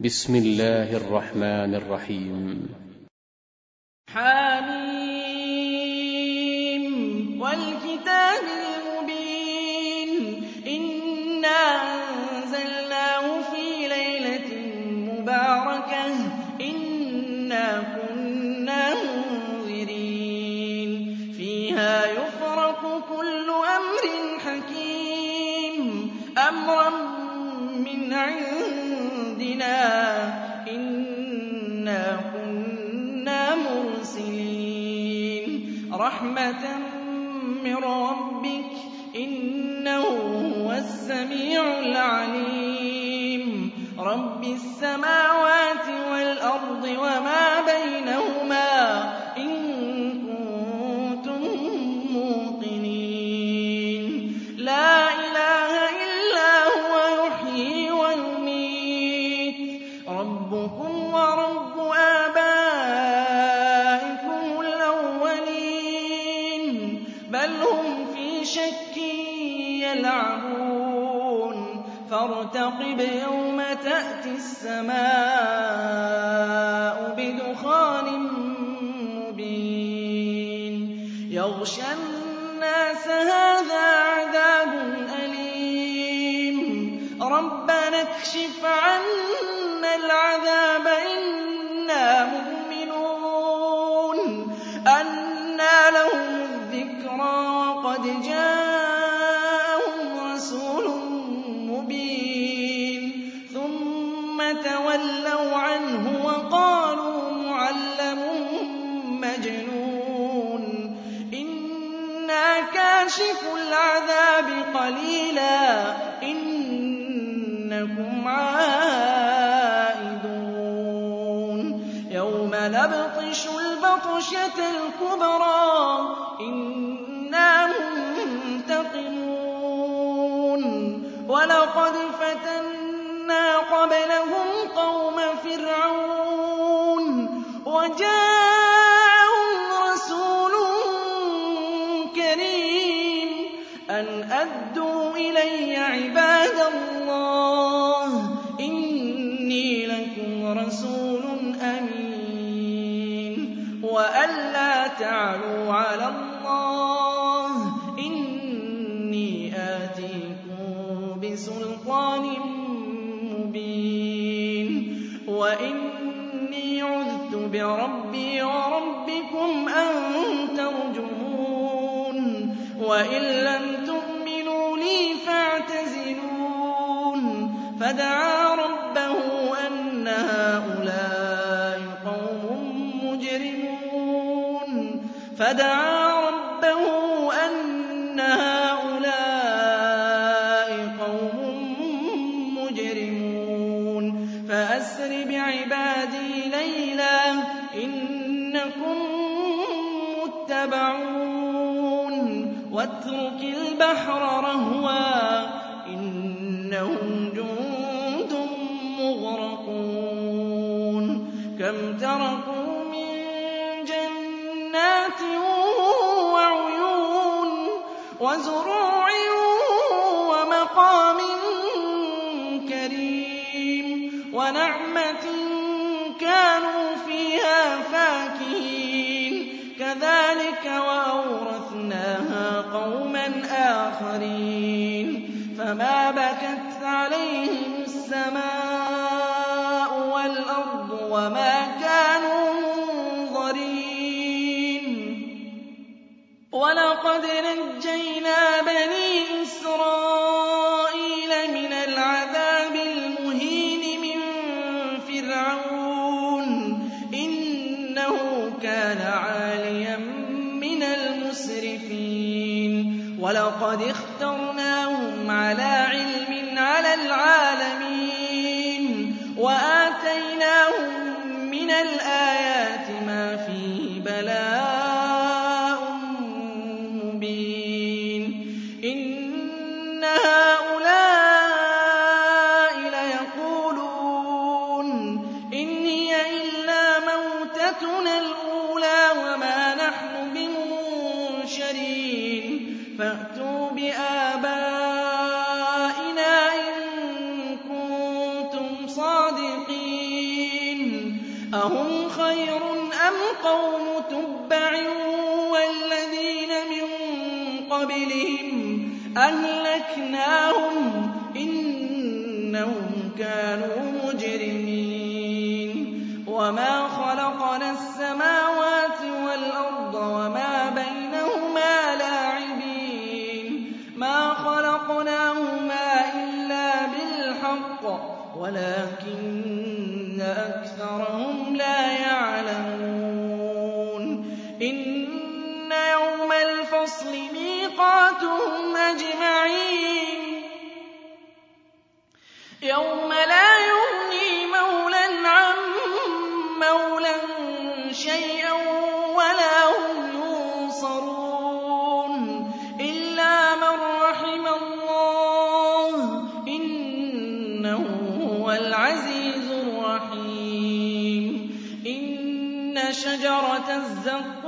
بسم الله الرحمن الرحيم. حميم والكتاب المبين. إنا أنزلناه رحمة من ربك إنه هو السميع العليم رب السماوات والأرض وما بينهما فارتقب يوم تأتي السماء بدخان مبين. يغشى قليلا إنكم عائدون يوم نبطش البطشة الكبرى إنا منتقمون ولقد فتنا قبلهم قوم فرعون أمين. وأن لا تعلوا على الله. إني آتيكم بسلطان مبين. وإني عذت بربي وربكم أن ترجمون. وإن لم تؤمنوا لي فاعتزلون. فدعا فدعا ربه أن هؤلاء قوم مجرمون. فأسر بعبادي ليلا إنكم متبعون. واترك البحر رهوا إنهم جند مغرقون. كم تركوا من جنات وعيون وزروع ومقام كريم ونعمة كانوا فيها فاكهين. كذلك وأورثناها قوما آخرين. فما بكت عليهم السماء ولقد نجينا بني إسرائيل من العذاب المهين من فرعون. إنه كان عاليا من المسرفين. ولقد اخترناهم على الأولى وما نحن بمنشرين. فأتوا بآبائنا إن كنتم صادقين. أَهُمْ خَيْرٌ أَمْ قَوْمُ تُبَّعٍ وَالَّذِينَ مِن قَبْلِهِمْ ۚ أَهْلَكْنَاهُمْ ۖ إِنَّهُمْ كَانُوا إِنَّ يَوْمَ الْفَصْلِ مِيقَاتُهُمْ أَجْمَعِينَ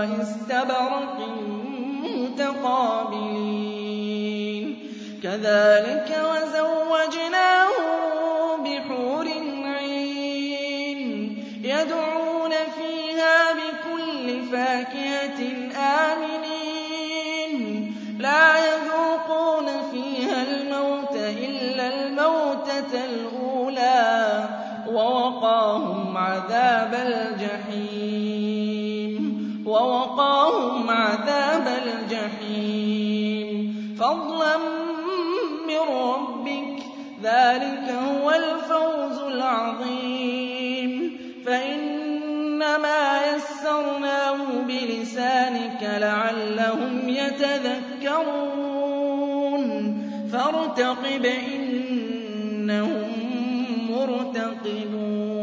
وَإِسْتَبْرَقٍ مُّتَقَابِلِينَ كَذَٰلِكَ وَزَوَّجْنَاهُم بِحُورٍ عِينٍ يَدْعُونَ فِيهَا بِكُلِّ فَاكِهَةٍ آمِنِينَ فَضْلًا مِّن رَّبِّكَ ۚ. ذَٰلِكَ هُوَ الْفَوْزُ الْعَظِيمُ. فَإِنَّمَا يَسَّرْنَاهُ بِلِسَانِكَ لَعَلَّهُمْ يَتَذَكَّرُونَ. فَارْتَقِبْ إِنَّهُم مُّرْتَقِبُونَ.